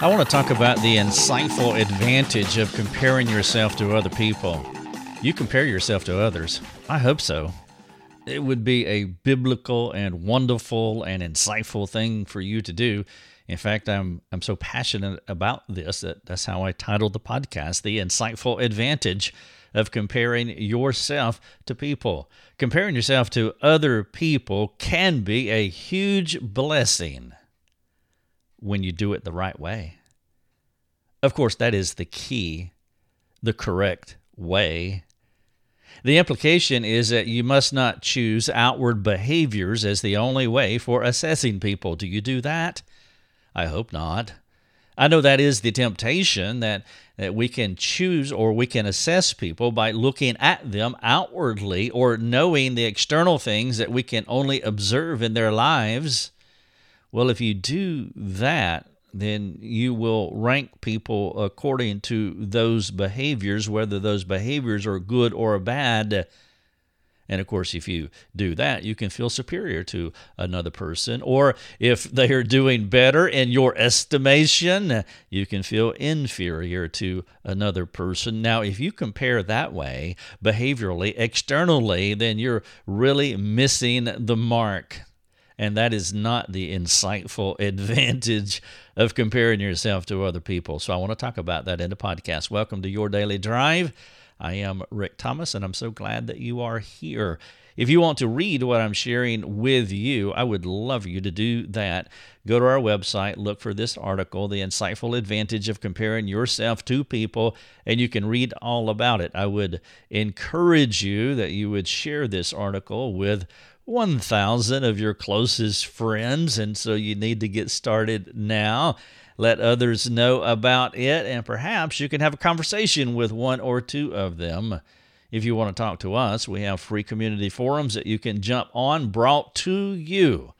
I want to talk about the insightful advantage of comparing yourself to other people. You compare yourself to others. I hope so. It would be a biblical and wonderful and insightful thing for you to do. In fact, I'm I'm so passionate about this that that's how I titled the podcast, The Insightful Advantage of Comparing Yourself to People. Comparing yourself to other people can be a huge blessing when you do it the right way. Of course, that is the key, the correct way. The implication is that you must not choose outward behaviors as the only way for assessing people. Do you do that? I hope not. I know that is the temptation that, that we can choose or we can assess people by looking at them outwardly or knowing the external things that we can only observe in their lives. Well, if you do that, then you will rank people according to those behaviors, whether those behaviors are good or bad. And of course, if you do that, you can feel superior to another person. Or if they are doing better in your estimation, you can feel inferior to another person. Now, if you compare that way, behaviorally, externally, then you're really missing the mark. And that is not the insightful advantage of comparing yourself to other people. So I want to talk about that in the podcast. Welcome to Your Daily Drive. I am Rick Thomas, and I'm so glad that you are here. If you want to read what I'm sharing with you, I would love you to do that. Go to our website, look for this article, The Insightful Advantage of Comparing Yourself to People, and you can read all about it. I would encourage you that you would share this article with 1,000 of your closest friends, and so you need to get started now. Let others know about it, and perhaps you can have a conversation with one or two of them. If you want to talk to us, we have free community forums that you can jump on, brought to you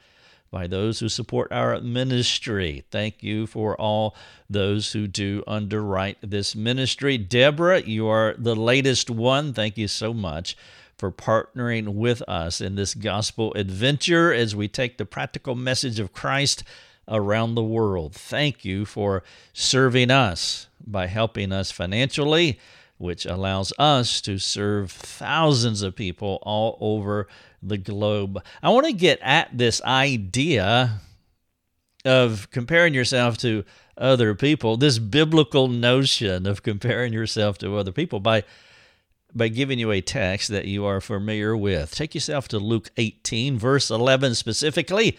by those who support our ministry. Thank you for all those who do underwrite this ministry. Deborah, you are the latest one. Thank you so much for partnering with us in this gospel adventure as we take the practical message of Christ around the world. Thank you for serving us by helping us financially, which allows us to serve thousands of people all over the globe. I want to get at this idea of comparing yourself to other people, this biblical notion of comparing yourself to other people by by giving you a text that you are familiar with. Take yourself to Luke 18, verse 11 specifically.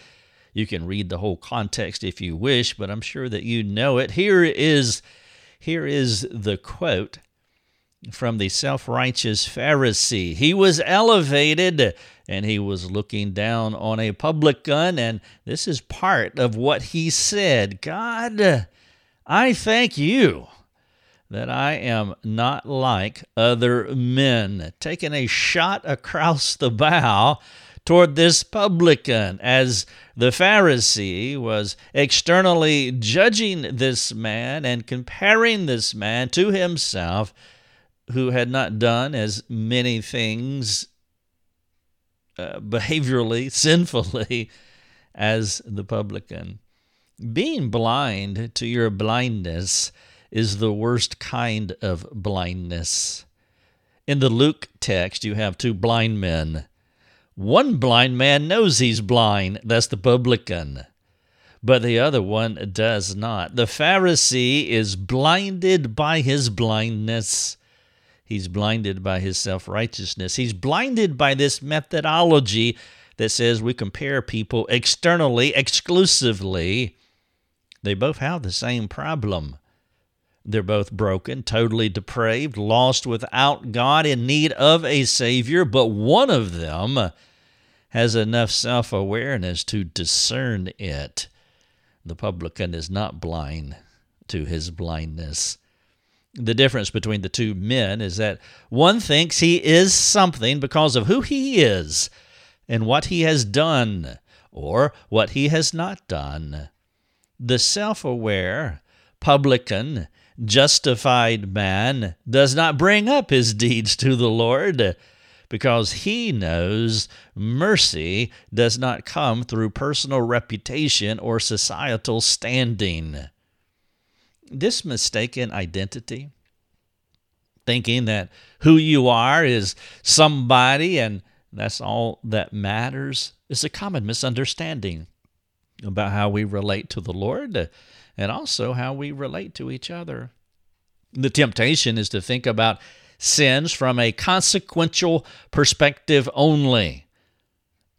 You can read the whole context if you wish, but I'm sure that you know it. Here is here is the quote from the self-righteous Pharisee. He was elevated and he was looking down on a publican and this is part of what he said. God, I thank you that I am not like other men, taking a shot across the bow toward this publican as the Pharisee was externally judging this man and comparing this man to himself, who had not done as many things uh, behaviorally, sinfully, as the publican. Being blind to your blindness is the worst kind of blindness. In the Luke text, you have two blind men. One blind man knows he's blind, that's the publican, but the other one does not. The Pharisee is blinded by his blindness. He's blinded by his self righteousness. He's blinded by this methodology that says we compare people externally, exclusively. They both have the same problem. They're both broken, totally depraved, lost without God, in need of a Savior, but one of them has enough self awareness to discern it. The publican is not blind to his blindness. The difference between the two men is that one thinks he is something because of who he is and what he has done or what he has not done. The self aware publican justified man does not bring up his deeds to the Lord because he knows mercy does not come through personal reputation or societal standing. This mistaken identity, thinking that who you are is somebody and that's all that matters, is a common misunderstanding about how we relate to the Lord and also how we relate to each other. The temptation is to think about sins from a consequential perspective only.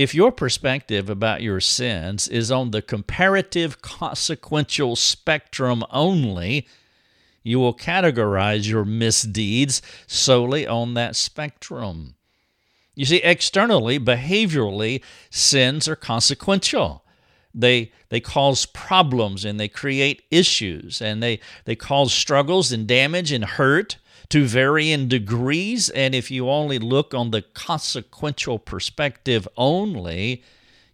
If your perspective about your sins is on the comparative consequential spectrum only, you will categorize your misdeeds solely on that spectrum. You see, externally, behaviorally, sins are consequential. They, they cause problems and they create issues and they, they cause struggles and damage and hurt to varying degrees. And if you only look on the consequential perspective only,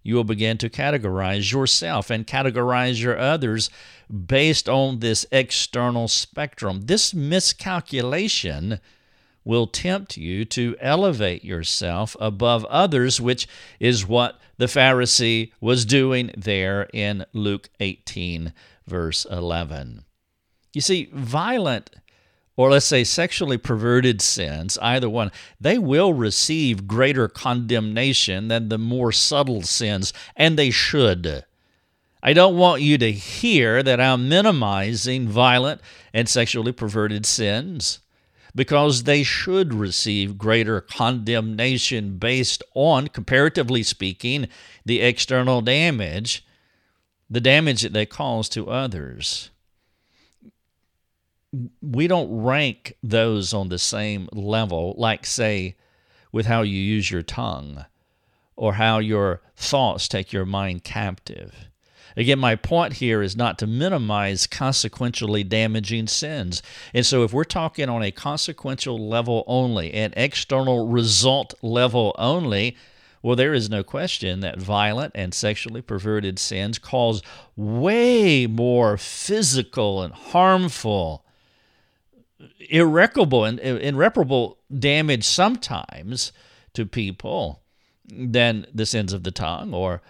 you will begin to categorize yourself and categorize your others based on this external spectrum. This miscalculation will tempt you to elevate yourself above others, which is what the Pharisee was doing there in Luke 18, verse 11. You see, violent or let's say sexually perverted sins, either one, they will receive greater condemnation than the more subtle sins, and they should. I don't want you to hear that I'm minimizing violent and sexually perverted sins because they should receive greater condemnation based on, comparatively speaking, the external damage, the damage that they cause to others we don't rank those on the same level, like, say, with how you use your tongue or how your thoughts take your mind captive. Again, my point here is not to minimize consequentially damaging sins. And so, if we're talking on a consequential level only, an external result level only, well, there is no question that violent and sexually perverted sins cause way more physical and harmful irreparable and irreparable damage sometimes to people than the sins of the tongue or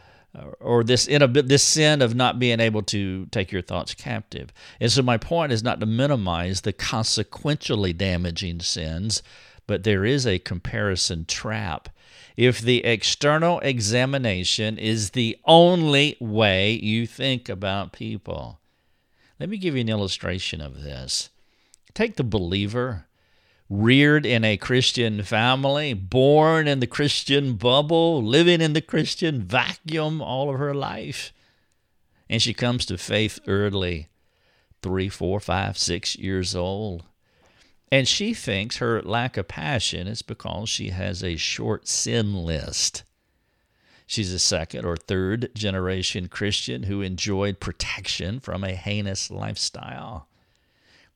or this this sin of not being able to take your thoughts captive. And so my point is not to minimize the consequentially damaging sins, but there is a comparison trap. If the external examination is the only way you think about people. Let me give you an illustration of this. Take the believer, reared in a Christian family, born in the Christian bubble, living in the Christian vacuum all of her life. And she comes to faith early, three, four, five, six years old. And she thinks her lack of passion is because she has a short sin list. She's a second or third generation Christian who enjoyed protection from a heinous lifestyle.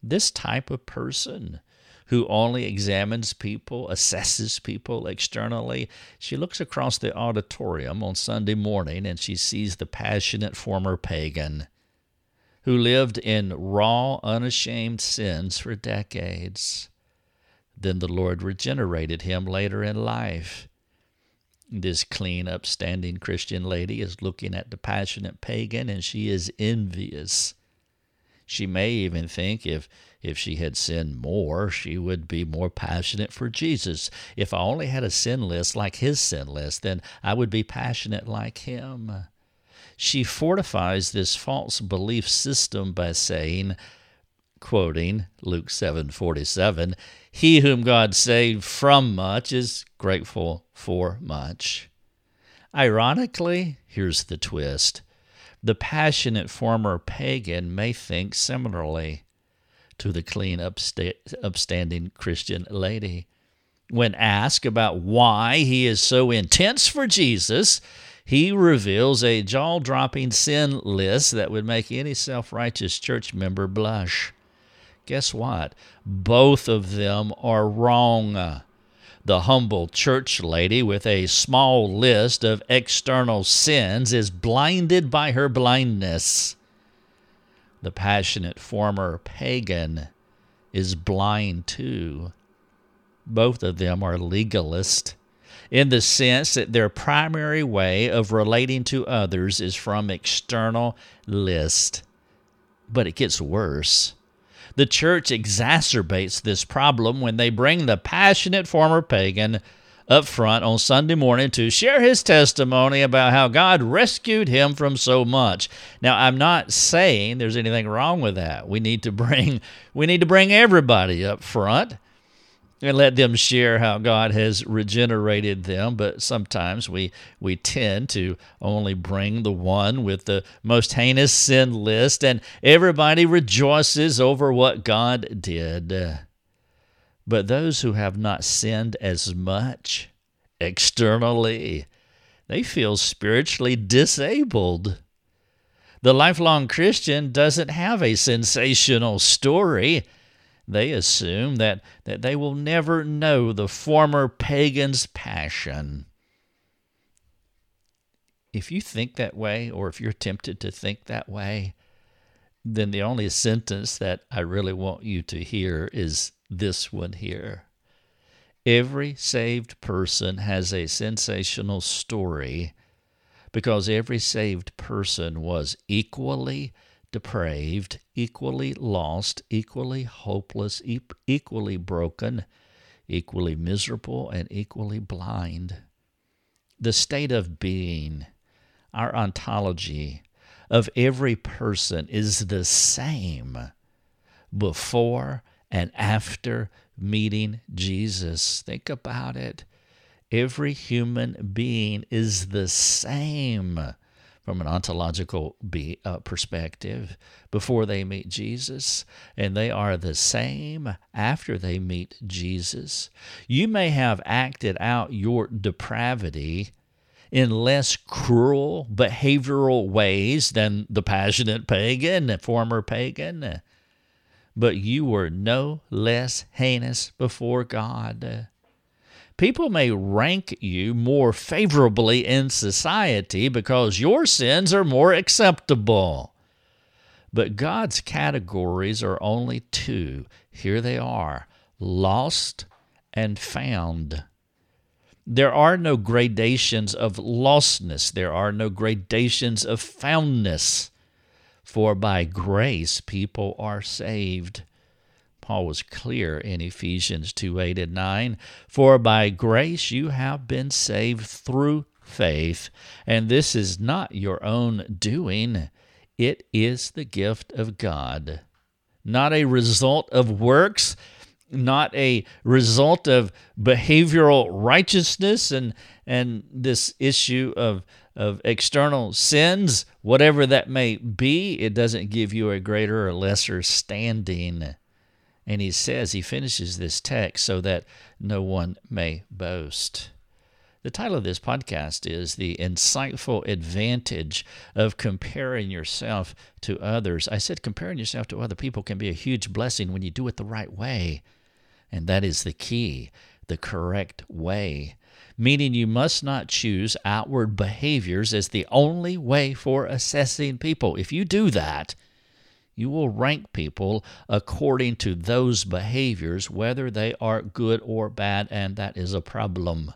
This type of person who only examines people, assesses people externally, she looks across the auditorium on Sunday morning and she sees the passionate former pagan who lived in raw, unashamed sins for decades. Then the Lord regenerated him later in life. This clean, upstanding Christian lady is looking at the passionate pagan and she is envious she may even think if if she had sinned more, she would be more passionate for Jesus. If I only had a sin list like his sin list, then I would be passionate like him. She fortifies this false belief system by saying, quoting Luke 7:47, "He whom God saved from much is grateful for much." Ironically, here's the twist the passionate former pagan may think similarly to the clean, upstanding Christian lady. When asked about why he is so intense for Jesus, he reveals a jaw dropping sin list that would make any self righteous church member blush. Guess what? Both of them are wrong the humble church lady with a small list of external sins is blinded by her blindness. The passionate former pagan is blind too. Both of them are legalist in the sense that their primary way of relating to others is from external list. But it gets worse. The church exacerbates this problem when they bring the passionate former pagan up front on Sunday morning to share his testimony about how God rescued him from so much. Now, I'm not saying there's anything wrong with that. We need to bring we need to bring everybody up front and let them share how God has regenerated them. But sometimes we we tend to only bring the one with the most heinous sin list, and everybody rejoices over what God did. But those who have not sinned as much externally, they feel spiritually disabled. The lifelong Christian doesn't have a sensational story. They assume that, that they will never know the former pagan's passion. If you think that way, or if you're tempted to think that way, then the only sentence that I really want you to hear is this one here. Every saved person has a sensational story because every saved person was equally depraved, equally lost, equally hopeless, e- equally broken, equally miserable, and equally blind. The state of being, our ontology of every person is the same before and after meeting Jesus. Think about it. Every human being is the same from an ontological be, uh, perspective before they meet Jesus, and they are the same after they meet Jesus. You may have acted out your depravity in less cruel behavioral ways than the passionate pagan, the former pagan but you were no less heinous before God. People may rank you more favorably in society because your sins are more acceptable. But God's categories are only two. Here they are lost and found. There are no gradations of lostness, there are no gradations of foundness. For by grace people are saved. Paul was clear in Ephesians 2 8 and 9. For by grace you have been saved through faith, and this is not your own doing, it is the gift of God. Not a result of works, not a result of behavioral righteousness and, and this issue of of external sins, whatever that may be, it doesn't give you a greater or lesser standing. And he says, he finishes this text so that no one may boast. The title of this podcast is The Insightful Advantage of Comparing Yourself to Others. I said comparing yourself to other people can be a huge blessing when you do it the right way. And that is the key, the correct way meaning you must not choose outward behaviors as the only way for assessing people. If you do that, you will rank people according to those behaviors, whether they are good or bad, and that is a problem.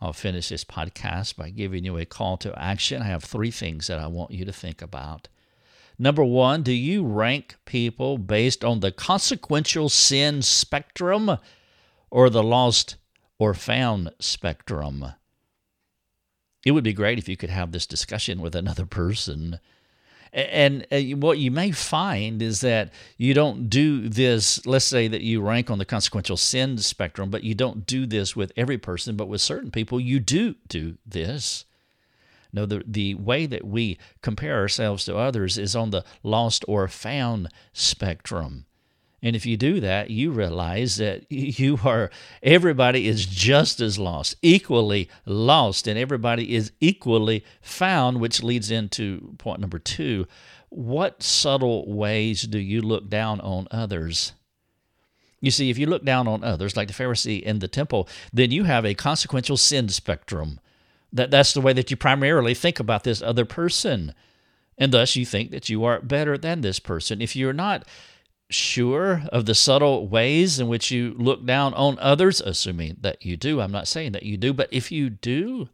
I'll finish this podcast by giving you a call to action. I have three things that I want you to think about. Number one, do you rank people based on the consequential sin spectrum or the lost or found spectrum. It would be great if you could have this discussion with another person. And uh, what you may find is that you don't do this, let's say that you rank on the consequential sin spectrum, but you don't do this with every person, but with certain people, you do do this. No, the, the way that we compare ourselves to others is on the lost or found spectrum. And if you do that, you realize that you are, everybody is just as lost, equally lost, and everybody is equally found, which leads into point number two. What subtle ways do you look down on others? You see, if you look down on others, like the Pharisee in the temple, then you have a consequential sin spectrum. That, that's the way that you primarily think about this other person. And thus you think that you are better than this person. If you're not sure of the subtle ways in which you look down on others, assuming that you do. I'm not saying that you do, but if you do,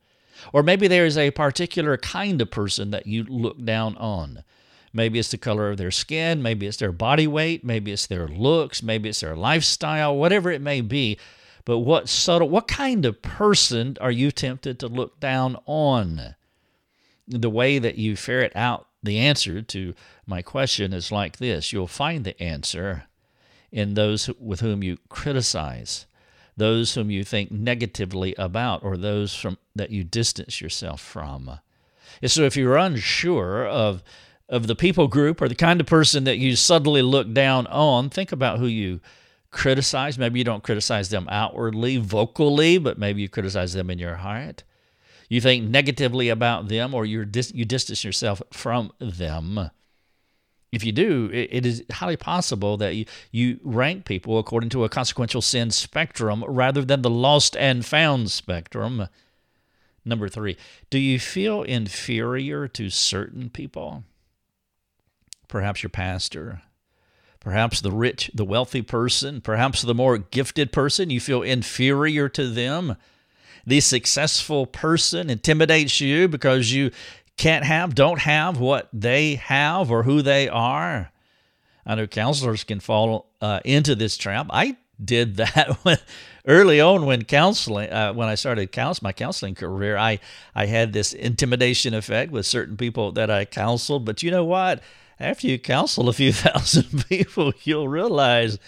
or maybe there is a particular kind of person that you look down on. Maybe it's the color of their skin, maybe it's their body weight, maybe it's their looks, maybe it's their lifestyle, whatever it may be. But what subtle, what kind of person are you tempted to look down on? The way that you ferret out the answer to my question is like this you'll find the answer in those with whom you criticize, those whom you think negatively about, or those from, that you distance yourself from. And so if you're unsure of of the people group or the kind of person that you suddenly look down on, think about who you criticize. Maybe you don't criticize them outwardly, vocally, but maybe you criticize them in your heart. You think negatively about them or you dis- you distance yourself from them. If you do, it, it is highly possible that you, you rank people according to a consequential sin spectrum rather than the lost and found spectrum. Number three, do you feel inferior to certain people? Perhaps your pastor, perhaps the rich, the wealthy person, perhaps the more gifted person, you feel inferior to them. The successful person intimidates you because you can't have, don't have what they have or who they are. I know counselors can fall uh, into this trap. I did that when, early on when counseling uh, when I started counsel, my counseling career. I I had this intimidation effect with certain people that I counseled. But you know what? After you counsel a few thousand people, you'll realize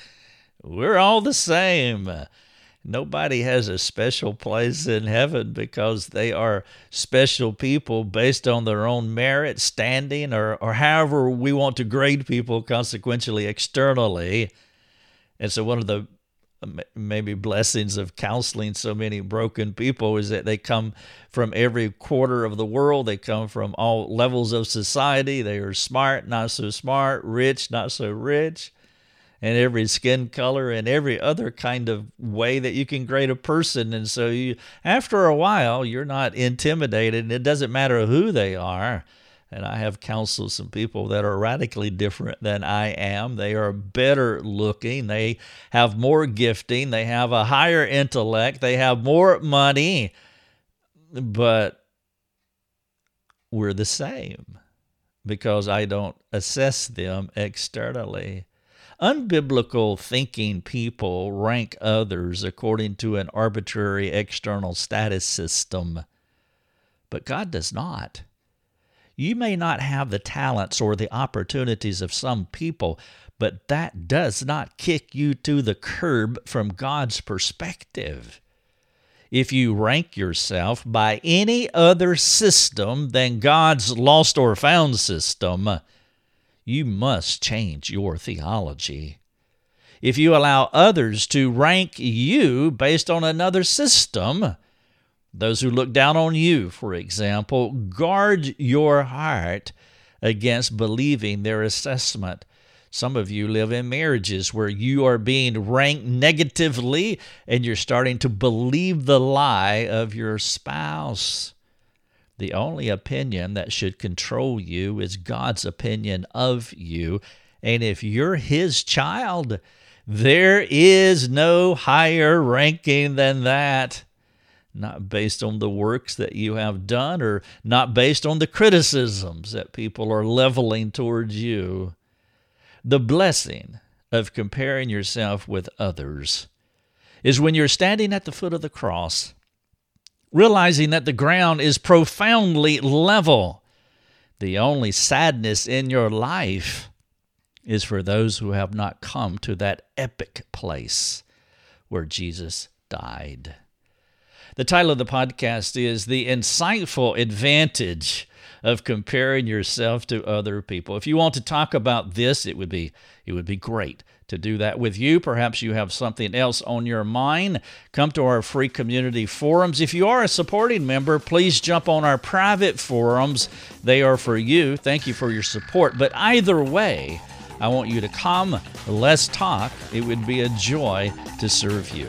we're all the same. Nobody has a special place in heaven because they are special people based on their own merit, standing, or, or however we want to grade people consequentially externally. And so, one of the uh, maybe blessings of counseling so many broken people is that they come from every quarter of the world. They come from all levels of society. They are smart, not so smart, rich, not so rich, and every skin color and every other kind of way that you can grade a person. And so you, after a while, you're not intimidated. and It doesn't matter who they are and I have counseled some people that are radically different than I am. They are better looking, they have more gifting, they have a higher intellect, they have more money, but we're the same because I don't assess them externally. Unbiblical thinking people rank others according to an arbitrary external status system, but God does not. You may not have the talents or the opportunities of some people, but that does not kick you to the curb from God's perspective. If you rank yourself by any other system than God's lost or found system, you must change your theology. If you allow others to rank you based on another system, those who look down on you, for example, guard your heart against believing their assessment. Some of you live in marriages where you are being ranked negatively and you're starting to believe the lie of your spouse. The only opinion that should control you is God's opinion of you. And if you're His child, there is no higher ranking than that not based on the works that you have done or not based on the criticisms that people are leveling towards you. The blessing of comparing yourself with others is when you're standing at the foot of the cross, realizing that the ground is profoundly level. The only sadness in your life is for those who have not come to that epic place where Jesus died. The title of the podcast is The Insightful Advantage of Comparing Yourself to Other People. If you want to talk about this, it would be it would be great to do that with you. Perhaps you have something else on your mind. Come to our free community forums. If you are a supporting member, please jump on our private forums. They are for you. Thank you for your support. But either way, I want you to come. Let's talk. It would be a joy to serve you.